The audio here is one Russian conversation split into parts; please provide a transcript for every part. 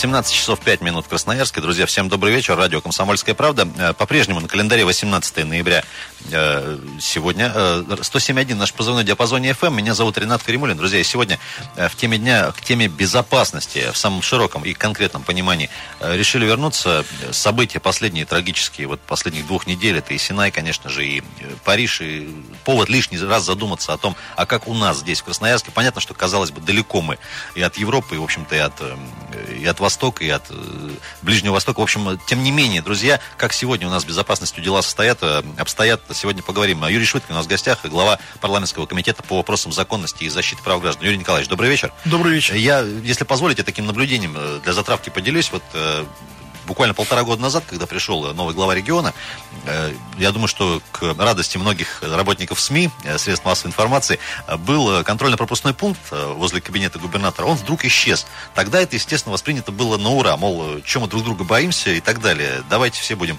17 часов 5 минут в Красноярске. Друзья, всем добрый вечер. Радио «Комсомольская правда». Э, по-прежнему на календаре 18 ноября э, сегодня. 107.1 э, наш позывной диапазоне FM. Меня зовут Ренат Каримулин. Друзья, сегодня в теме дня, к теме безопасности в самом широком и конкретном понимании решили вернуться. События последние, трагические, вот последних двух недель. Это и Синай, конечно же, и Париж. И повод лишний раз задуматься о том, а как у нас здесь, в Красноярске. Понятно, что, казалось бы, далеко мы и от Европы, и, в общем-то, и от, и от Востока, и от э, Ближнего Востока. В общем, тем не менее, друзья, как сегодня у нас с безопасностью дела состоят, э, обстоят, сегодня поговорим. Юрий Швыдкин у нас в гостях, глава парламентского комитета по вопросам законности и защиты прав граждан. Юрий Николаевич, добрый вечер. Добрый вечер. Я, если позволите, таким наблюдением э, для затравки поделюсь. Вот буквально полтора года назад, когда пришел новый глава региона, э, я думаю, что к радости многих работников СМИ, э, средств массовой информации, э, был контрольно-пропускной пункт возле кабинета губернатора. Он вдруг исчез. Тогда это, естественно, воспринято было на ура. Мол, чем мы друг друга боимся и так далее. Давайте все будем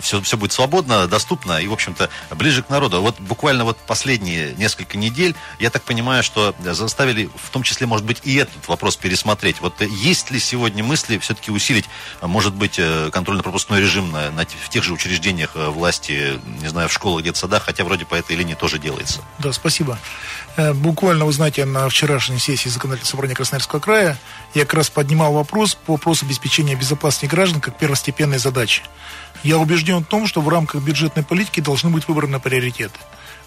все, все будет свободно, доступно и, в общем-то, ближе к народу. Вот буквально вот последние несколько недель, я так понимаю, что заставили, в том числе, может быть, и этот вопрос пересмотреть. Вот есть ли сегодня мысли все-таки усилить, может быть, э, контрольно-пропускной режим на, на, в тех же учреждениях э, власти, не знаю, в школах, где-то садах, хотя вроде по этой линии тоже делается? Да, спасибо. Э, буквально, вы знаете, на вчерашней сессии законодательного собрания Красноярского края я как раз поднимал вопрос по вопросу обеспечения безопасности граждан как первостепенной задачи. Я убежден в том, что в рамках бюджетной политики должны быть выбраны приоритеты.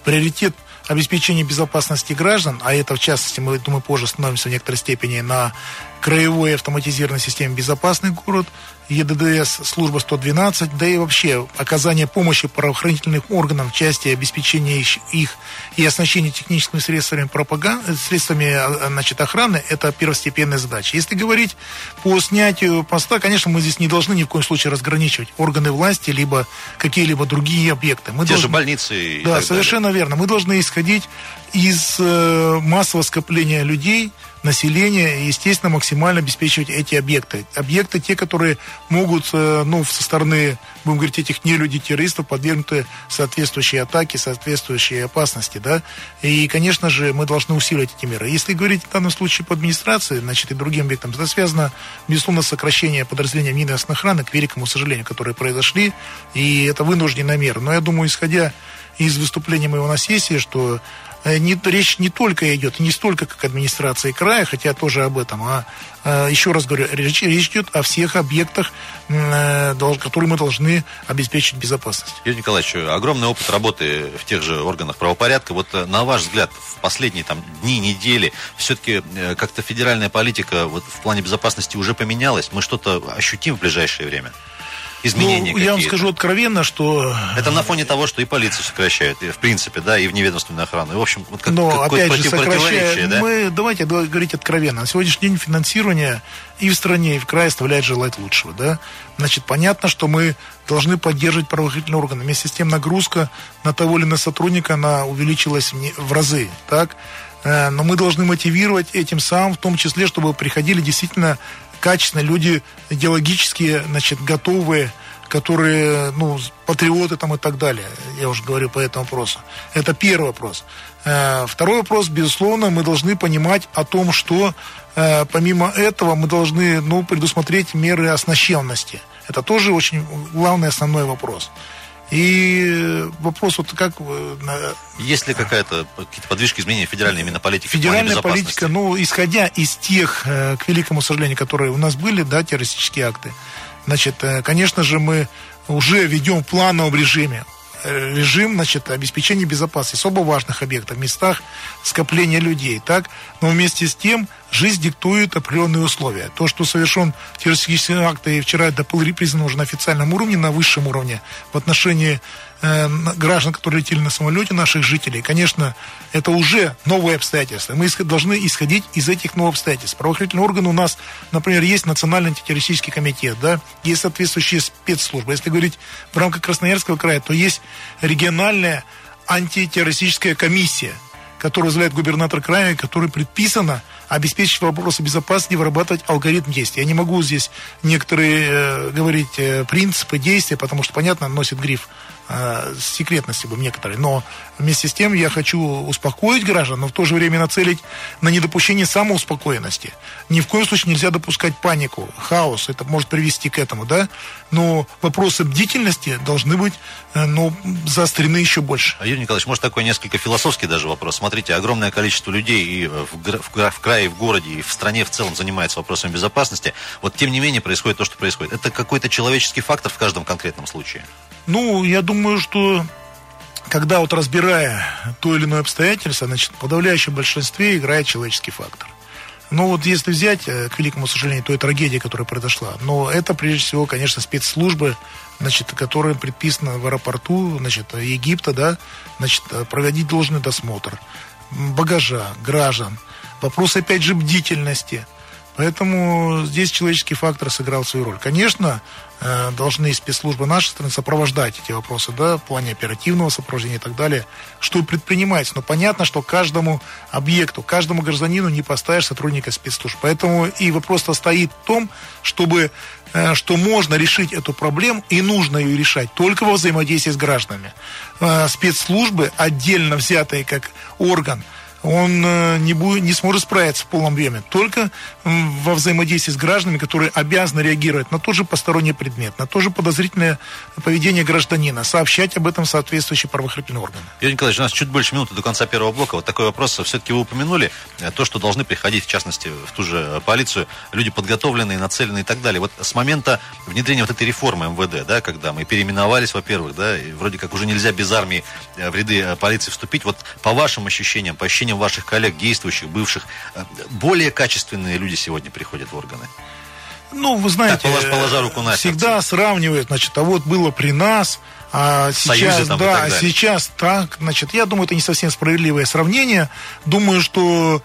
Приоритет обеспечения безопасности граждан, а это, в частности, мы, думаю, позже становимся в некоторой степени на краевой автоматизированной системе «Безопасный город», ЕДДС, служба 112, да и вообще оказание помощи правоохранительным органам в части обеспечения их и оснащения техническими средствами пропаганды, средствами а, значит, охраны, это первостепенная задача. Если говорить по снятию поста, конечно, мы здесь не должны ни в коем случае разграничивать органы власти, либо какие-либо другие объекты. Мы Те должны... же больницы. да, совершенно далее. верно. Мы должны исходить из э, массового скопления людей, населения, естественно, максимально обеспечивать эти объекты. Объекты, те, которые могут, э, ну, со стороны, будем говорить, этих нелюдей, террористов, подвергнуты соответствующей атаке, соответствующей опасности, да. И, конечно же, мы должны усиливать эти меры. Если говорить в данном случае по администрации, значит, и другим объектам, это связано, безусловно, с сокращением подразделения минной охраны, к великому сожалению, которые произошли, и это вынужденная мера. Но я думаю, исходя из выступления моего на сессии, что не, речь не только идет, не столько как администрации края, хотя тоже об этом, а, а еще раз говорю, речь, речь идет о всех объектах, э, которые мы должны обеспечить безопасность. Юрий Николаевич, огромный опыт работы в тех же органах правопорядка. Вот э, на ваш взгляд, в последние там, дни, недели, все-таки как-то федеральная политика вот, в плане безопасности уже поменялась? Мы что-то ощутим в ближайшее время? Изменения ну, Я вам скажу откровенно, что... Это на фоне того, что и полицию сокращают, и, в принципе, да, и вневедомственную охрану. И, в общем, вот как, Но, опять же, сокращая, да? мы, давайте говорить откровенно. На сегодняшний день финансирование и в стране, и в крае оставляет желать лучшего, да. Значит, понятно, что мы должны поддерживать правоохранительные органы. Вместе с тем нагрузка на того или на сотрудника, она увеличилась в разы, так. Э, но мы должны мотивировать этим самым, в том числе, чтобы приходили действительно качественные люди, идеологически, значит, готовые, которые, ну, патриоты там и так далее. Я уже говорю по этому вопросу. Это первый вопрос. Э, второй вопрос, безусловно, мы должны понимать о том, что э, помимо этого мы должны, ну, предусмотреть меры оснащенности. Это тоже очень главный основной вопрос. И вопрос вот как... Э, Есть ли какая-то какие-то подвижки изменения федеральной именно политики? Федеральная политика, ну, исходя из тех, э, к великому сожалению, которые у нас были, да, террористические акты, значит, э, конечно же, мы уже ведем в плановом режиме режим значит, обеспечения безопасности особо важных объектов, местах скопления людей. Так? Но вместе с тем жизнь диктует определенные условия. То, что совершен террористический акт, и вчера это был признан уже на официальном уровне, на высшем уровне, в отношении э, граждан, которые летели на самолете, наших жителей, конечно, это уже новые обстоятельства. Мы должны исходить из этих новых обстоятельств. Правоохранительные органы у нас, например, есть Национальный антитеррористический комитет, да, есть соответствующие спецслужбы. Если говорить в рамках Красноярского края, то есть региональная антитеррористическая комиссия – которую возглавляет губернатор края, которой предписано обеспечить вопросы безопасности, вырабатывать алгоритм действий. Я не могу здесь некоторые э, говорить э, принципы действия, потому что, понятно, носит гриф э, секретности бы некоторые. Но вместе с тем я хочу успокоить граждан, но в то же время нацелить на недопущение самоуспокоенности. Ни в коем случае нельзя допускать панику, хаос. Это может привести к этому, да? Но вопросы бдительности должны быть, э, ну, заострены еще больше. А Юрий Николаевич, может такой несколько философский даже вопрос. Смотрите, огромное количество людей и в, в, в крае, и в городе, и в стране в целом занимается вопросами безопасности. Вот тем не менее происходит то, что происходит. Это какой-то человеческий фактор в каждом конкретном случае? Ну, я думаю, что когда вот разбирая то или иное обстоятельство, значит, в подавляющем большинстве играет человеческий фактор. Ну вот если взять, э, к великому сожалению, то и трагедия, которая произошла, но это прежде всего, конечно, спецслужбы, значит, которые предписаны в аэропорту, значит, Египта, да, значит, проводить должный досмотр багажа, граждан. Вопрос, опять же, бдительности. Поэтому здесь человеческий фактор сыграл свою роль. Конечно, Э, должны спецслужбы нашей страны сопровождать эти вопросы, да, в плане оперативного сопровождения и так далее, что предпринимается. Но понятно, что каждому объекту, каждому гражданину не поставишь сотрудника спецслужб. Поэтому и вопрос стоит в том, чтобы э, что можно решить эту проблему и нужно ее решать только во взаимодействии с гражданами. Э, спецслужбы, отдельно взятые как орган, он э, не, будет, не сможет справиться в полном объеме. Только во взаимодействии с гражданами, которые обязаны реагировать на тот же посторонний предмет, на то же подозрительное поведение гражданина, сообщать об этом соответствующие правоохранительные органы. Юрий Николаевич, у нас чуть больше минуты до конца первого блока. Вот такой вопрос. Все-таки вы упомянули э, то, что должны приходить, в частности, в ту же э, полицию, люди подготовленные, нацеленные и так далее. Вот с момента внедрения вот этой реформы МВД, да, когда мы переименовались, во-первых, да, и вроде как уже нельзя без армии в ряды полиции вступить, вот по вашим ощущениям, по ощущениям ваших коллег, действующих, бывших, э, более качественные люди сегодня приходят в органы? Ну, вы знаете, так, положа руку на всегда сердце. сравнивают, значит, а вот было при нас, а сейчас, да, а сейчас так, значит, я думаю, это не совсем справедливое сравнение. Думаю, что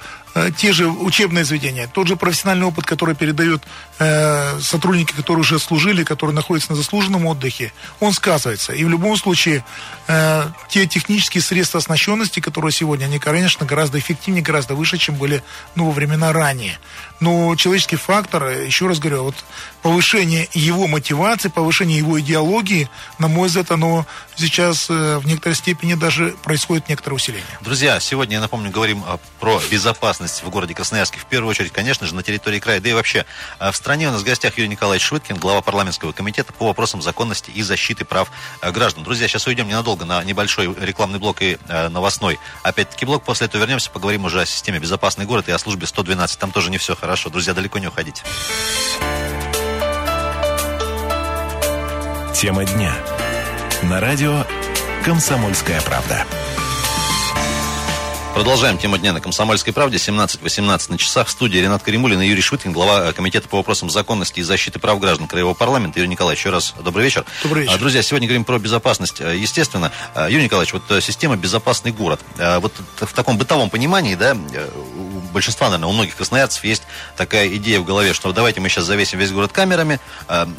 те же учебные заведения, тот же профессиональный опыт, который передают э, сотрудники, которые уже служили, которые находятся на заслуженном отдыхе, он сказывается. И в любом случае э, те технические средства оснащенности, которые сегодня, они, конечно, гораздо эффективнее, гораздо выше, чем были ну, во времена ранее. Но человеческий фактор, еще раз говорю, вот повышение его мотивации, повышение его идеологии, на мой взгляд, оно сейчас э, в некоторой степени даже происходит некоторое усиление. Друзья, сегодня, я напомню, говорим а, про безопасность в городе Красноярске. В первую очередь, конечно же, на территории края, да и вообще а, в стране. У нас в гостях Юрий Николаевич Швыдкин, глава парламентского комитета по вопросам законности и защиты прав а, граждан. Друзья, сейчас уйдем ненадолго на небольшой рекламный блок и новостной. Опять-таки блок, после этого вернемся, поговорим уже о системе «Безопасный город» и о службе 112. Там тоже не все хорошо. Друзья, далеко не уходите. Тема дня. На радио «Комсомольская правда». Продолжаем тему дня на «Комсомольской правде». 17-18 на часах. В студии Ренат Каримулин и Юрий Швыткин, глава э, Комитета по вопросам законности и защиты прав граждан Краевого парламента. Юрий Николаевич, еще раз добрый вечер. Добрый вечер. Друзья, сегодня говорим про безопасность. Э, естественно, э, Юрий Николаевич, вот система «Безопасный город». Вот в таком бытовом понимании, да, большинства, наверное, у многих красноярцев есть такая идея в голове, что давайте мы сейчас завесим весь город камерами,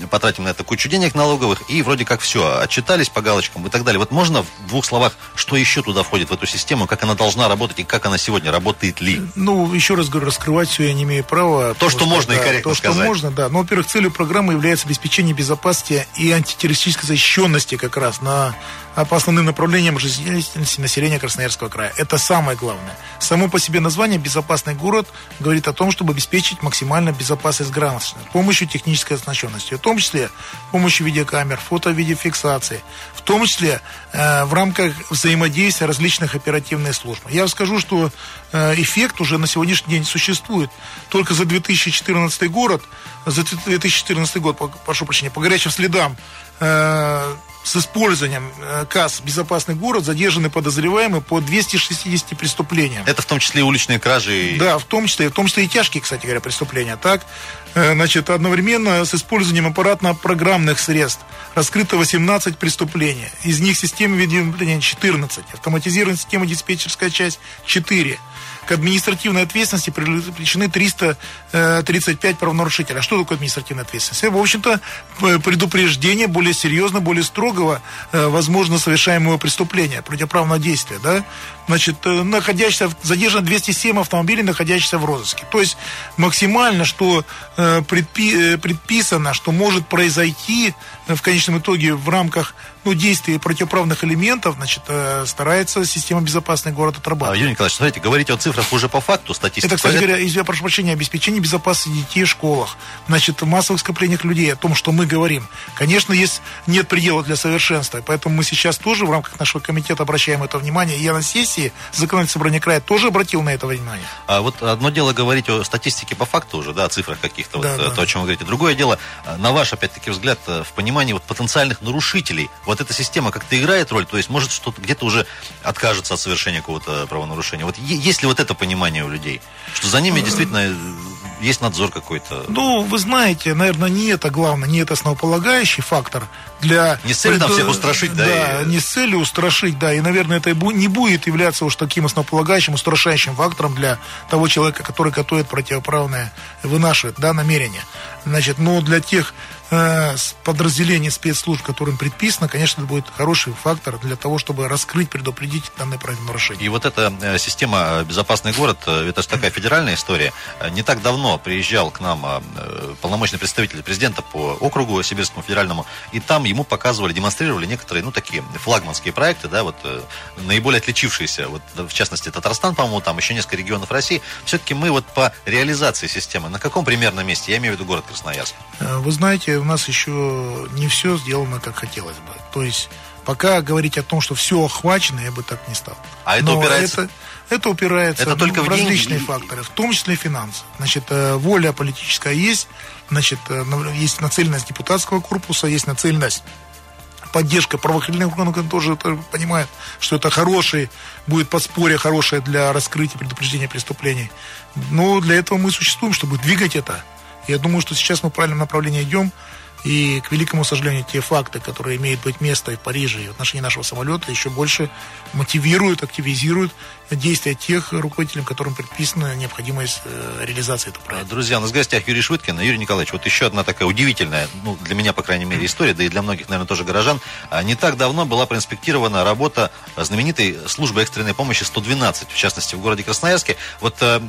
потратим на это кучу денег налоговых, и вроде как все, отчитались по галочкам и так далее. Вот можно в двух словах, что еще туда входит в эту систему, как она должна работать и как она сегодня работает ли? Ну, еще раз говорю, раскрывать все я не имею права. То, что, можно да, и корректно То, сказать. что можно, да. Но, во-первых, целью программы является обеспечение безопасности и антитеррористической защищенности как раз на по основным направлениям жизнедеятельности населения Красноярского края. Это самое главное. Само по себе название «Безопасный город» говорит о том, чтобы обеспечить максимально безопасность граждан с помощью технической оснащенности, в том числе с помощью видеокамер, фото-видеофиксации, в том числе э, в рамках взаимодействия различных оперативных служб. Я скажу, что э, эффект уже на сегодняшний день существует. Только за 2014 год, за 2014 год, прошу прощения, по горячим следам э, с использованием э, КАС «Безопасный город» задержаны подозреваемые по 260 преступлениям. Это в том числе и уличные кражи? Да, в том числе, в том числе и тяжкие, кстати говоря, преступления. Так, э, значит, одновременно с использованием аппаратно-программных средств раскрыто 18 преступлений. Из них система видеонаблюдения 14, автоматизированная система диспетчерская часть 4. К административной ответственности привлечены 335 правонарушителей. А что такое административная ответственность? Это, в общем-то, предупреждение более серьезно, более строгого, возможно, совершаемого преступления, противоправного действия, да? Значит, находящихся, задержано 207 автомобилей, находящихся в розыске. То есть максимально, что предпи, предписано, что может произойти в конечном итоге в рамках ну, действий противоправных элементов, значит, э, старается система безопасный город отрабатывать. А, Юрий Николаевич, смотрите, говорите о цифрах уже по факту статистики. Это, кстати говоря, я прошу прощения, обеспечение безопасности детей в школах, значит, в массовых скоплениях людей, о том, что мы говорим. Конечно, есть, нет предела для совершенства, поэтому мы сейчас тоже в рамках нашего комитета обращаем это внимание. И я на сессии законодательного собрания края тоже обратил на это внимание. А вот одно дело говорить о статистике по факту уже, да, о цифрах каких-то, да, вот, да. то, о чем вы говорите. Другое дело, э, на ваш, опять-таки, взгляд, э, в понимании вот потенциальных нарушителей, вот эта система как-то играет роль, то есть может что-то где-то уже откажется от совершения какого-то правонарушения. Вот есть ли вот это понимание у людей, что за ними действительно есть надзор какой-то? Ну, вы знаете, наверное, не это главное, не это основополагающий фактор для... Не с целью там всех устрашить, да? Да, и... не с целью устрашить, да, и, наверное, это не будет являться уж таким основополагающим, устрашающим фактором для того человека, который готовит противоправное, вынашивает, да, намерение. Значит, но для тех э, подразделений спецслужб, которым предписано, конечно, это будет хороший фактор для того, чтобы раскрыть, предупредить данное правонарушение. И вот эта э, система э, «Безопасный город», э, это же такая федеральная история. Не так давно приезжал к нам полномочный представитель президента по округу Сибирскому федеральному, и там ему показывали, демонстрировали некоторые, ну, такие флагманские проекты, да, вот наиболее отличившиеся, вот, в частности, Татарстан, по-моему, там еще несколько регионов России. Все-таки мы вот по реализации системы, на каком примерном месте, я имею в виду город Красноярск? Вы знаете, у нас еще не все сделано, как хотелось бы. То есть пока говорить о том, что все охвачено, я бы так не стал. А это Но упирается? Это, это упирается это только в, в различные деньги? факторы, в том числе финансы. Значит, э, воля политическая есть, значит, э, есть нацеленность депутатского корпуса, есть нацеленность поддержка правоохранительных органов тоже это понимает, что это хороший, будет подспорье хорошее для раскрытия, предупреждения преступлений. Но для этого мы существуем, чтобы двигать это. Я думаю, что сейчас мы в правильном направлении идем. И, к великому сожалению, те факты, которые имеют быть место и в Париже и в отношении нашего самолета, еще больше мотивируют, активизируют действия тех руководителей, которым предписана необходимость э, реализации этого проекта. Друзья, у нас в гостях Юрий Швыткин. Юрий Николаевич, вот еще одна такая удивительная, ну, для меня, по крайней мере, история, да и для многих, наверное, тоже горожан. А, не так давно была проинспектирована работа знаменитой службы экстренной помощи 112, в частности, в городе Красноярске. Вот э,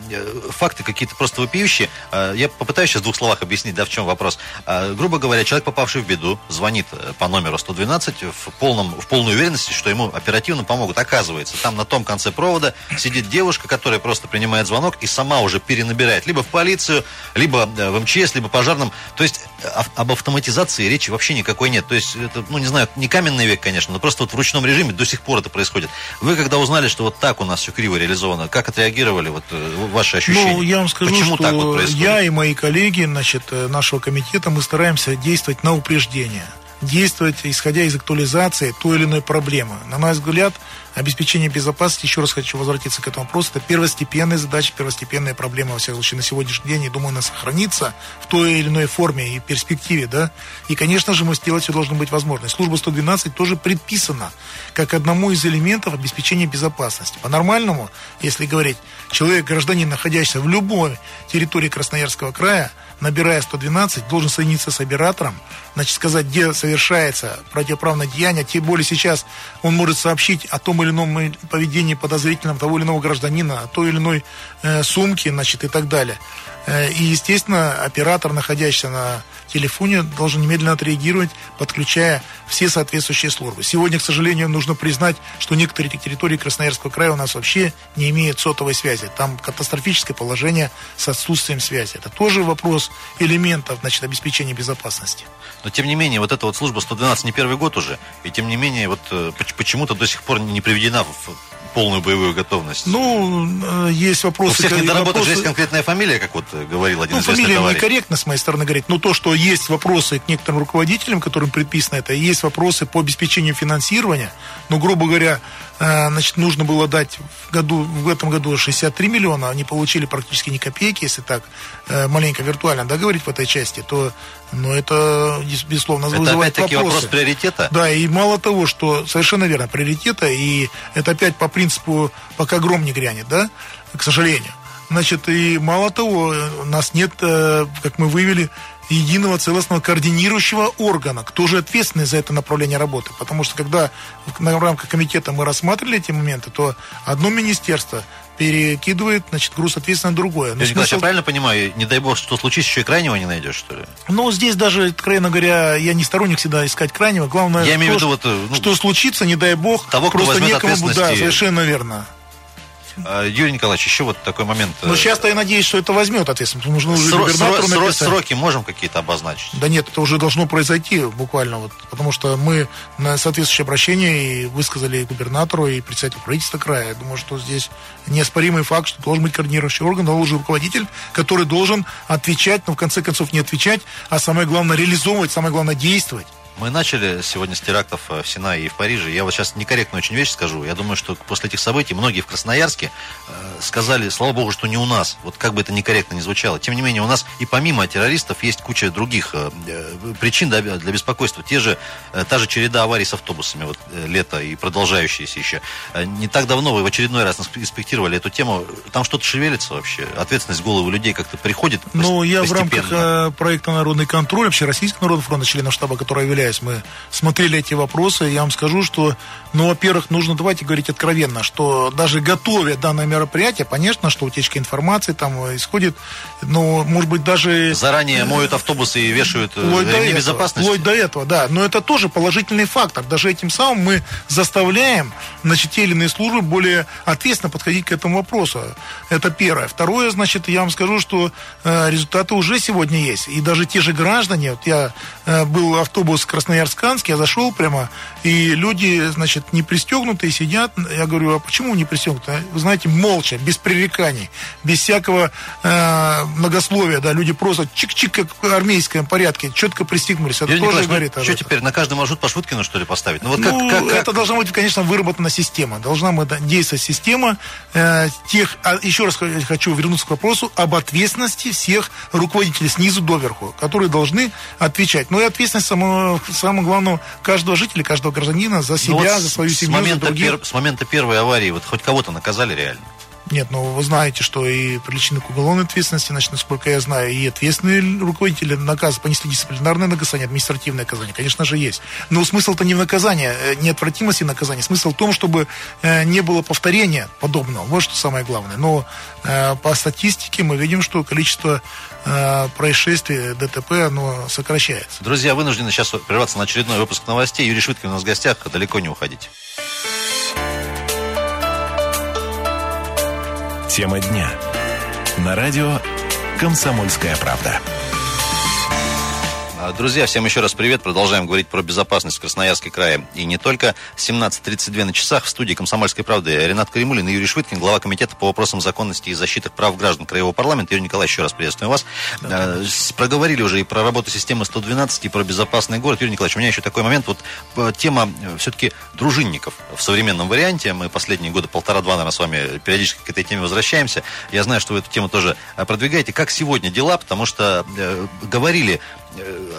факты какие-то просто вопиющие. Э, я попытаюсь сейчас в двух словах объяснить, да, в чем вопрос. Э, грубо говоря, человек, попавший в беду, звонит э, по номеру 112 в, полном, в полной уверенности, что ему оперативно помогут. Оказывается, там на том конце провода сидит девушка, которая просто принимает звонок и сама уже перенабирает либо в полицию, либо э, в МЧС, либо пожарным. То есть э, об автоматизации речи вообще никакой нет. То есть это, ну не знаю, не каменный век, конечно, но просто вот в ручном режиме до сих пор это происходит. Вы когда узнали, что вот так у нас все криво реализовано, как отреагировали вот ваши ощущения? Ну, я вам скажу, Почему что так вот происходит? я и мои коллеги, значит, нашего комитета, мы стараемся действовать на упреждение действовать, исходя из актуализации той или иной проблемы. На мой взгляд, обеспечение безопасности, еще раз хочу возвратиться к этому вопросу, это первостепенная задача, первостепенная проблема, во всяком случае, на сегодняшний день, и думаю, она сохранится в той или иной форме и перспективе, да. И, конечно же, мы сделать все должно быть возможно. Служба 112 тоже предписана как одному из элементов обеспечения безопасности. По-нормальному, если говорить, человек, гражданин, находящийся в любой территории Красноярского края, набирая 112, должен соединиться с оператором, значит, сказать, где совершается противоправное деяние, тем более сейчас он может сообщить о том или ином поведении подозрительном того или иного гражданина, о той или иной э, сумке, значит, и так далее. Э, и, естественно, оператор, находящийся на телефоне, должен немедленно отреагировать, подключая все соответствующие службы. Сегодня, к сожалению, нужно признать, что некоторые территории Красноярского края у нас вообще не имеют сотовой связи. Там катастрофическое положение с отсутствием связи. Это тоже вопрос элементов значит, обеспечения безопасности. Но, тем не менее, вот эта вот служба 112 не первый год уже, и тем не менее, вот э, почему-то до сих пор не приведена в полную боевую готовность? Ну, э, есть вопросы... У всех недоработок вопросы... же есть конкретная фамилия, как вот э, говорил один ну, известный фамилия товарищ. некорректно с моей стороны говорить, но то, что есть вопросы к некоторым руководителям, которым предписано это, есть вопросы по обеспечению финансирования, но, грубо говоря, значит, нужно было дать в, году, в этом году 63 миллиона, они получили практически ни копейки, если так маленько виртуально да, говорить в этой части, то ну, это, безусловно, это вызывает опять-таки вопрос приоритета? Да, и мало того, что совершенно верно, приоритета, и это опять по принципу «пока гром не грянет», да, к сожалению. Значит, и мало того, у нас нет, э, как мы вывели, единого целостного координирующего органа. Кто же ответственный за это направление работы? Потому что когда в рамках комитета мы рассматривали эти моменты, то одно министерство перекидывает, значит, груз ответственности на другое. Но смысл... я правильно понимаю, не дай бог, что случится, еще и крайнего не найдешь, что ли? Ну, здесь даже, откровенно говоря, я не сторонник всегда искать крайнего. Главное, я имею в виду, вот, э, ну, что случится, не дай бог, того, кто просто некому будет. Да, совершенно верно. А, Юрий Николаевич, еще вот такой момент. Ну, сейчас-то я надеюсь, что это возьмет ответственность. Нужно уже Сро- губернатору сро- написать. Сроки можем какие-то обозначить? Да нет, это уже должно произойти буквально. Вот, потому что мы на соответствующее обращение и высказали и губернатору, и председателю правительства края. Я думаю, что здесь неоспоримый факт, что должен быть координирующий орган, должен руководитель, который должен отвечать, но в конце концов не отвечать, а самое главное реализовывать, самое главное действовать. Мы начали сегодня с терактов э, в Синае и в Париже. Я вот сейчас некорректную очень вещь скажу. Я думаю, что после этих событий многие в Красноярске э, сказали, слава богу, что не у нас. Вот как бы это некорректно не звучало. Тем не менее, у нас и помимо террористов есть куча других э, причин для, для беспокойства. Те же, та же череда аварий с автобусами, вот лето и продолжающиеся еще. Не так давно вы в очередной раз инспектировали эту тему. Там что-то шевелится вообще? Ответственность в голову людей как-то приходит Ну, я в рамках проекта «Народный контроль», вообще Российского народного фронта, членов штаба, который является повторяюсь, мы смотрели эти вопросы, я вам скажу, что, ну, во-первых, нужно, давайте говорить откровенно, что даже готовя данное мероприятие, понятно, что утечка информации там исходит, но, может быть, даже... Заранее моют автобусы и вешают э, вплоть до безопасности. Вплоть до этого, да. Но это тоже положительный фактор. Даже этим самым мы заставляем, значит, те или иные службы более ответственно подходить к этому вопросу. Это первое. Второе, значит, я вам скажу, что э, результаты уже сегодня есть. И даже те же граждане, вот я э, был автобус Красноярск-Канск, я зашел прямо, и люди, значит, не пристегнутые сидят. Я говорю, а почему не пристегнуты? Вы знаете, молча, без пререканий, без всякого э, многословия, да, люди просто чик-чик, как в армейском порядке, четко пристегнулись. Это Юрий тоже говорит ну, Что теперь, на каждый маршрут по Шуткину, что ли, поставить? Ну, вот как, ну, как, как... это должна быть, конечно, выработана система. Должна быть действовать система э, тех... А еще раз хочу вернуться к вопросу об ответственности всех руководителей снизу доверху, которые должны отвечать. Но и ответственность самого, самого главного каждого жителя, каждого гражданина за ну себя, вот за свою семью, с момента, других. Пер, с момента первой аварии вот хоть кого-то наказали реально? Нет, ну вы знаете, что и привлечены к уголовной ответственности, значит, насколько я знаю, и ответственные руководители наказ понесли дисциплинарное наказание, административное наказание, конечно же, есть. Но смысл-то не в наказании, э, не отвратимости наказания, смысл в том, чтобы э, не было повторения подобного. Вот что самое главное. Но э, по статистике мы видим, что количество происшествий ДТП, оно сокращается. Друзья, вынуждены сейчас прерваться на очередной выпуск новостей. Юрий Швыдкин у нас в гостях, далеко не уходите. Тема дня. На радио «Комсомольская правда». А, друзья, всем еще раз привет. Продолжаем говорить про безопасность в Красноярске крае. И не только. 17.32 на часах в студии «Комсомольской правды» Ренат Каримулин и Юрий Швыткин, глава комитета по вопросам законности и защиты прав граждан Краевого парламента. Юрий Николаевич, еще раз приветствую вас. Да, Проговорили уже и про работу системы 112, и про безопасный город. Юрий Николаевич, у меня еще такой момент. Вот э, тема э, все-таки дружинников в современном варианте. Мы последние годы, полтора-два, наверное, с вами периодически к этой теме возвращаемся. Я знаю, что вы эту тему тоже э, продвигаете. Как сегодня дела? Потому что э, говорили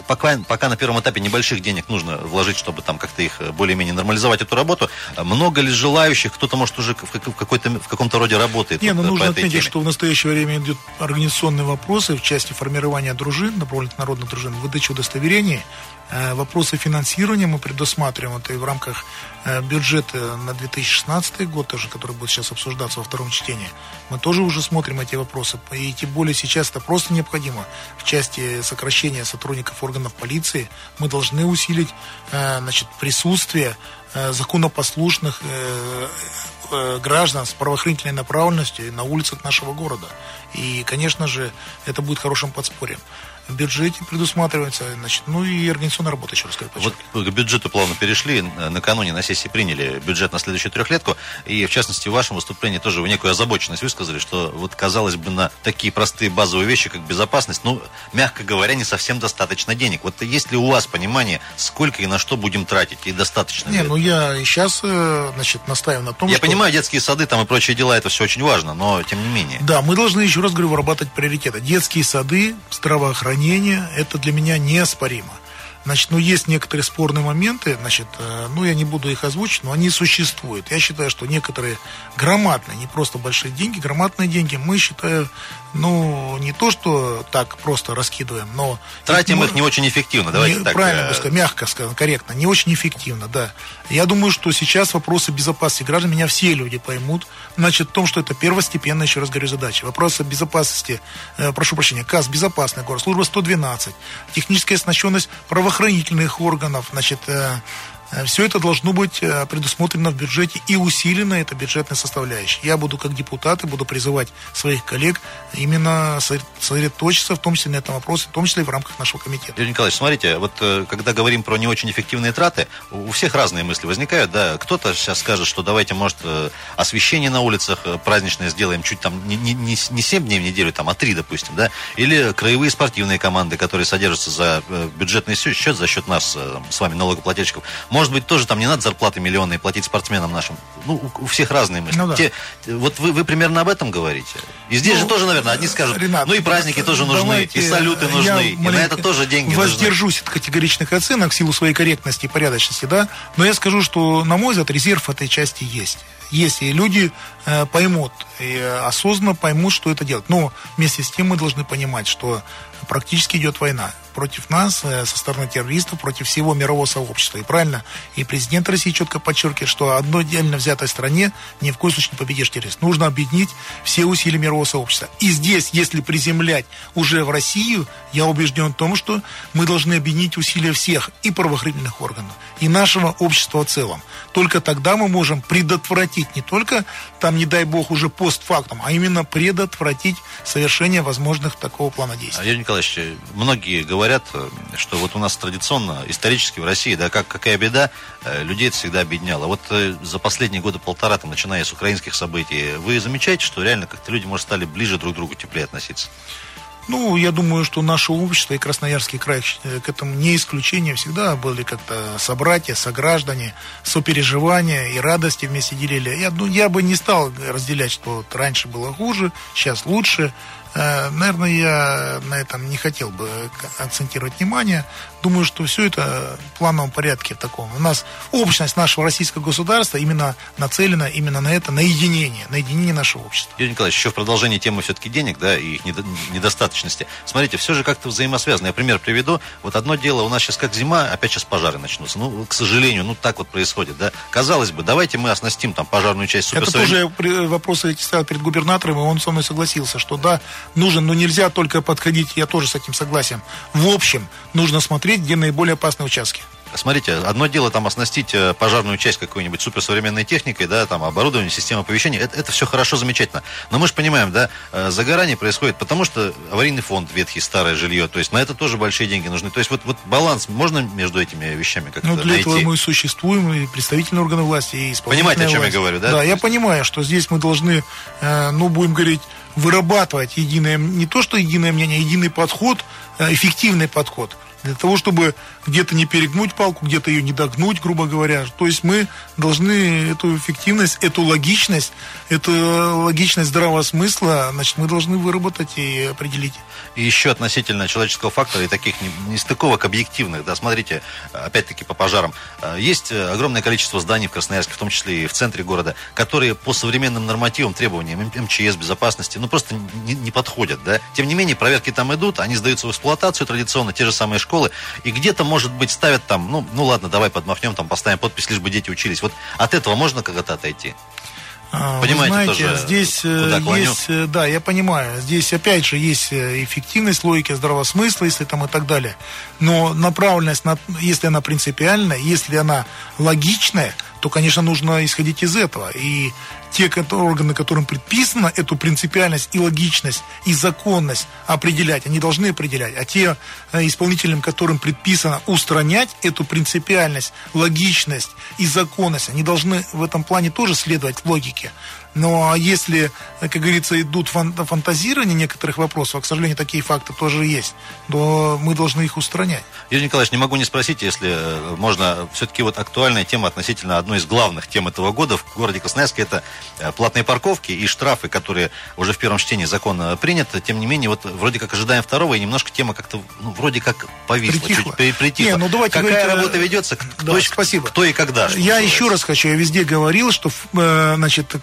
пока, пока на первом этапе небольших денег нужно вложить, чтобы там как-то их э, более-менее нормализовать эту работу. Много ли желающих? Кто-то, может, уже в, какой-то, в каком-то роде работает? Не, вот, ну нужно отметить, теме. что в настоящее время идут организационные вопросы в части формирования дружин, направленных народных дружин, выдачи удостоверений. Э, вопросы финансирования мы предусматриваем это и в рамках э, бюджета на 2016 год, тоже, который будет сейчас обсуждаться во втором чтении. Мы тоже уже смотрим эти вопросы. И тем более сейчас это просто необходимо. В части сокращения сотрудников органов полиции мы должны усилить э, значит, присутствие законопослушных граждан с правоохранительной направленностью на улицах нашего города. И, конечно же, это будет хорошим подспорьем в бюджете предусматривается, значит, ну и организационная работа, еще раз скажу. Вот к бюджету плавно перешли, накануне на сессии приняли бюджет на следующую трехлетку, и в частности в вашем выступлении тоже вы некую озабоченность высказали, что вот казалось бы на такие простые базовые вещи, как безопасность, ну, мягко говоря, не совсем достаточно денег. Вот есть ли у вас понимание, сколько и на что будем тратить, и достаточно Не, ну я сейчас, э, значит, настаиваю на том, я что... Понимаю, детские сады там и прочие дела, это все очень важно, но тем не менее. Да, мы должны, еще раз говорю, вырабатывать приоритеты. Детские сады, здравоохранение, это для меня неоспоримо. Значит, ну, есть некоторые спорные моменты, значит, э, ну, я не буду их озвучить, но они существуют. Я считаю, что некоторые громадные, не просто большие деньги, громадные деньги, мы, считаю, ну, не то, что так просто раскидываем, но... Тратим их, их не очень эффективно, давайте не, так. Правильно, э... мягко сказано, корректно, не очень эффективно, да. Я думаю, что сейчас вопросы безопасности граждан меня все люди поймут. Значит, в том, что это первостепенная, еще раз говорю, задача. Вопросы безопасности, э, прошу прощения, КАС, безопасный город, служба 112, техническая оснащенность правоохранительных правоохранительных органов, значит, э, Все это должно быть э, предусмотрено в бюджете и усилено это бюджетная составляющая. Я буду как депутат и буду призывать своих коллег именно сосредоточиться в том числе на этом вопросе, в том числе и в рамках нашего комитета. Юрий Николаевич, смотрите, вот э, когда говорим про не очень эффективные траты, у всех разные мысли возникают, да, кто-то сейчас скажет, что давайте, может, освещение на улицах праздничное сделаем чуть там не, не, не 7 дней в неделю, там, а 3, допустим, да, или краевые спортивные команды, которые содержатся за бюджетный счет, за счет нас, с вами, налогоплательщиков, может быть, тоже там не надо зарплаты миллионные платить спортсменам нашим. Ну, у, всех разные мысли. Ну, да. Те, вот вы, вы примерно об этом говорите. И здесь ну, же тоже, наверное, одни скажут, Ренат, ну и праздники тоже нужны, и салюты нужны, и на это тоже деньги воздержусь нужны. от категоричных оценок в силу своей корректности и порядочности, да, но я скажу, что, на мой взгляд, резерв этой части есть если люди э, поймут и осознанно поймут, что это делать. Но вместе с тем мы должны понимать, что практически идет война против нас, э, со стороны террористов, против всего мирового сообщества. И правильно, и президент России четко подчеркивает, что одной отдельно взятой стране ни в коем случае не победишь террорист. Нужно объединить все усилия мирового сообщества. И здесь, если приземлять уже в Россию, я убежден в том, что мы должны объединить усилия всех и правоохранительных органов, и нашего общества в целом. Только тогда мы можем предотвратить не только, там, не дай бог, уже постфактум, а именно предотвратить совершение возможных такого плана действий. Юрий Николаевич, многие говорят, говорят, э, что вот у нас традиционно, исторически в России, да, как, какая беда, э, людей это всегда объединяло. Вот э, за последние годы полтора, там, начиная с украинских событий, вы замечаете, что реально как-то люди, может, стали ближе друг к другу, теплее относиться? Ну, я думаю, что наше общество и Красноярский край к этому не исключение. Всегда были как-то собратья, сограждане, сопереживания и радости вместе делили. Я, ну, я бы не стал разделять, что вот раньше было хуже, сейчас лучше. Э, наверное, я на этом не хотел бы акцентировать внимание. Думаю, что все это в плановом порядке в таком. У нас общность нашего российского государства именно нацелена именно на это, на единение, на единение нашего общества. Юрий Николаевич, еще в продолжении темы все-таки денег, да, и их недостаточности. Смотрите, все же как-то взаимосвязано. Я пример приведу. Вот одно дело, у нас сейчас как зима, опять сейчас пожары начнутся. Ну, к сожалению, ну так вот происходит, да. Казалось бы, давайте мы оснастим там пожарную часть Это тоже вопросы эти ставил перед губернатором, и он со мной согласился, что да, нужен, но нельзя только подходить, я тоже с этим согласен. В общем, нужно смотреть, где наиболее опасные участки. Смотрите, одно дело там оснастить э, пожарную часть какой-нибудь суперсовременной техникой, да, там оборудование, система оповещения, это, это все хорошо, замечательно. Но мы же понимаем, да, э, загорание происходит, потому что аварийный фонд ветхий, старое жилье, то есть на это тоже большие деньги нужны. То есть вот, вот баланс можно между этими вещами как-то Ну, для найти? этого мы существуем, и представительные органы власти, и исполнительная Понимаете, о чем я говорю, да? Да, я понимаю, что здесь мы должны, э, ну, будем говорить, вырабатывать единое, не то что единое мнение, а единый подход, эффективный подход для того, чтобы где-то не перегнуть палку, где-то ее не догнуть, грубо говоря. То есть мы должны эту эффективность, эту логичность, эту логичность здравого смысла, значит, мы должны выработать и определить. И еще относительно человеческого фактора и таких нестыковок объективных, да, смотрите, опять-таки по пожарам. Э, есть огромное количество зданий в Красноярске, в том числе и в центре города, которые по современным нормативам, требованиям МЧС, безопасности, ну просто не, не подходят, да. Тем не менее, проверки там идут, они сдаются в эксплуатацию традиционно, те же самые школы, и где-то, может быть, ставят там, ну, ну ладно, давай подмахнем, там поставим подпись, лишь бы дети учились. Вот от этого можно когда-то отойти? А, Понимаете, знаете, тоже, здесь э, есть, э, да, я понимаю, здесь опять же есть э, эффективность, логики здравого смысла, если там и так далее. Но направленность, на, если она принципиальная, если она логичная, то, конечно, нужно исходить из этого. И те органы, которым предписано эту принципиальность и логичность, и законность определять, они должны определять. А те э, исполнителям, которым предписано устранять эту принципиальность, логичность и законность, они должны в этом плане тоже следовать логике. Но если, как говорится, идут фантазирования некоторых вопросов, а, к сожалению, такие факты тоже есть, то мы должны их устранять. Юрий Николаевич, не могу не спросить, если э, можно, все-таки вот актуальная тема относительно одной из главных тем этого года в городе Красноярске это э, платные парковки и штрафы, которые уже в первом чтении закона принят. Тем не менее, вот вроде как ожидаем второго, и немножко тема как-то ну, вроде как повисла, притихла. чуть притихла. Не, ну, давайте Какая говорить, работа ведется, кто, да, спасибо. кто и когда? Я называется. еще раз хочу, я везде говорил, что значит,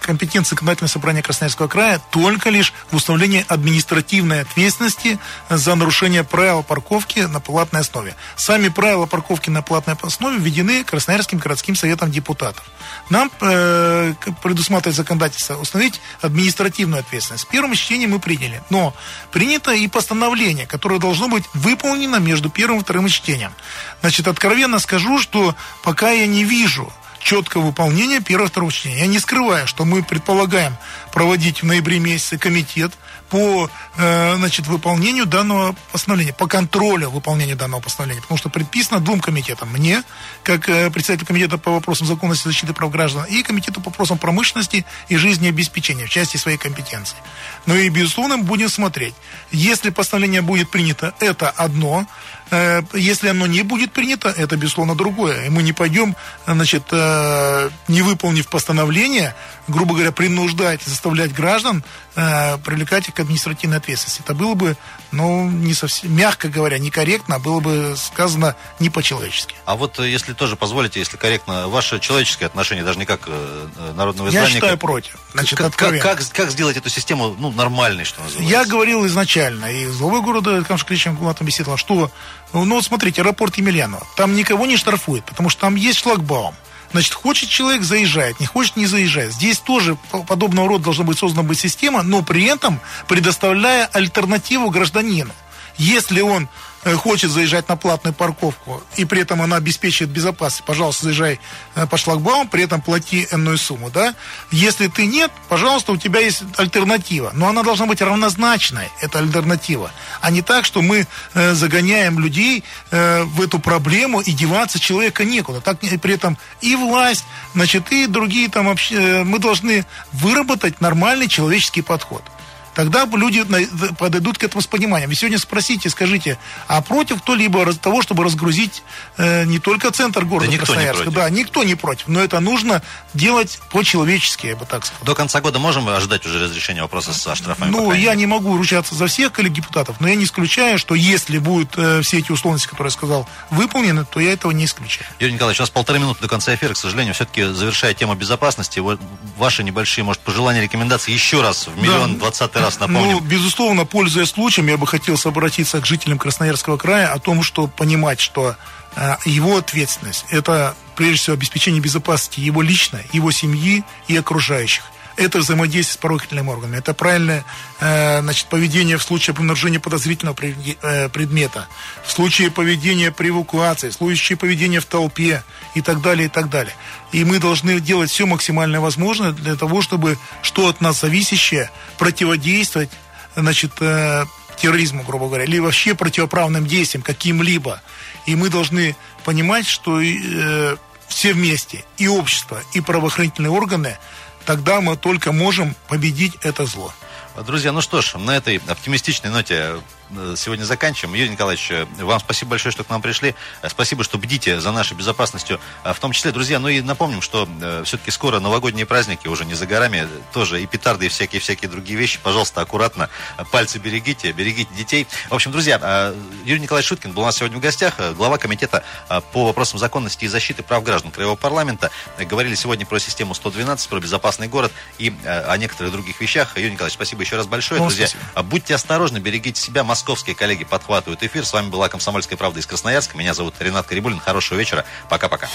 компетенция законодательного собрания Красноярского края только лишь в установлении административной ответственности за нарушение правил парковки на платной основе. Сами правила парковки на платной основе введены Красноярским городским советом депутатов. Нам э, предусматривает законодательство установить административную ответственность. В первом чтении мы приняли, но принято и постановление, которое должно быть выполнено между первым и вторым чтением. Значит, откровенно скажу, что пока я не вижу четкого выполнения первого и второго чтения. Я не скрываю, что мы предполагаем проводить в ноябре месяце комитет по э, значит, выполнению данного постановления, по контролю выполнения данного постановления, потому что предписано двум комитетам, мне, как э, председатель комитета по вопросам законности и защиты прав граждан, и комитету по вопросам промышленности и жизнеобеспечения в части своей компетенции. Ну и, безусловно, будем смотреть. Если постановление будет принято, это одно, если оно не будет принято, это, безусловно, другое. И мы не пойдем, значит, э, не выполнив постановление, грубо говоря, принуждать, заставлять граждан э, привлекать их к административной ответственности. Это было бы, ну, не совсем, мягко говоря, некорректно, было бы сказано не по-человечески. А вот, если тоже позволите, если корректно, ваше человеческое отношение, даже не как народного издания... Я считаю против. Значит, как, как, как, как сделать эту систему, ну, нормальной, что называется? Я говорил изначально, и с главой города Камшкричем Гулатом беседовал, что ну, вот смотрите, аэропорт Емельянова. Там никого не штрафуют, потому что там есть шлагбаум. Значит, хочет человек, заезжает, не хочет, не заезжает. Здесь тоже подобного рода должна быть создана быть система, но при этом предоставляя альтернативу гражданину. Если он хочет заезжать на платную парковку, и при этом она обеспечивает безопасность, пожалуйста, заезжай э, по шлагбауму, при этом плати энную сумму, да. Если ты нет, пожалуйста, у тебя есть альтернатива, но она должна быть равнозначной, эта альтернатива, а не так, что мы э, загоняем людей э, в эту проблему и деваться человека некуда. Так при этом и власть, значит, и другие там вообще, э, мы должны выработать нормальный человеческий подход. Тогда люди подойдут к этому с пониманием. Вы сегодня спросите, скажите, а против кто-либо того, чтобы разгрузить э, не только центр города да Красноярска? Да, никто не против. Но это нужно делать по-человечески, я бы так сказал. До конца года можем ожидать уже разрешения вопроса со штрафами? Ну, я не могу ручаться за всех коллег депутатов, но я не исключаю, что если будут э, все эти условности, которые я сказал, выполнены, то я этого не исключаю. Юрий Николаевич, у нас полторы минуты до конца эфира, к сожалению, все-таки завершая тему безопасности, ваши небольшие, может, пожелания, рекомендации еще раз в миллион двадцатый раз напомним. Ну, безусловно, пользуясь случаем, я бы хотел обратиться к жителям Красноярского края о том, что понимать, что э, его ответственность – это, прежде всего, обеспечение безопасности его личной, его семьи и окружающих это взаимодействие с правоохранительными органами, это правильное э, значит, поведение в случае обнаружения подозрительного э, предмета, в случае поведения при эвакуации, в случае поведения в толпе и так далее, и так далее. И мы должны делать все максимально возможное для того, чтобы что от нас зависящее противодействовать значит, э, терроризму, грубо говоря, или вообще противоправным действиям каким-либо. И мы должны понимать, что все вместе, и общество, и правоохранительные органы – тогда мы только можем победить это зло. Друзья, ну что ж, на этой оптимистичной ноте сегодня заканчиваем. Юрий Николаевич, э, вам спасибо большое, что к нам пришли. Э, спасибо, что бдите за нашей безопасностью. В том числе, друзья, ну и напомним, что все-таки скоро новогодние праздники, уже не за горами, тоже и петарды, и всякие-всякие другие вещи. Пожалуйста, аккуратно, пальцы берегите, берегите детей. В общем, друзья, Юрий Николаевич Шуткин был у нас сегодня в гостях, глава комитета по вопросам законности и защиты прав граждан Краевого парламента. Говорили сегодня про систему 112, про безопасный город и о некоторых других вещах. Юрий Николаевич, спасибо еще раз большое. Ну, друзья, спасибо. будьте осторожны, берегите себя. Москва московские коллеги подхватывают эфир. С вами была «Комсомольская правда» из Красноярска. Меня зовут Ренат Карибулин. Хорошего вечера. Пока-пока.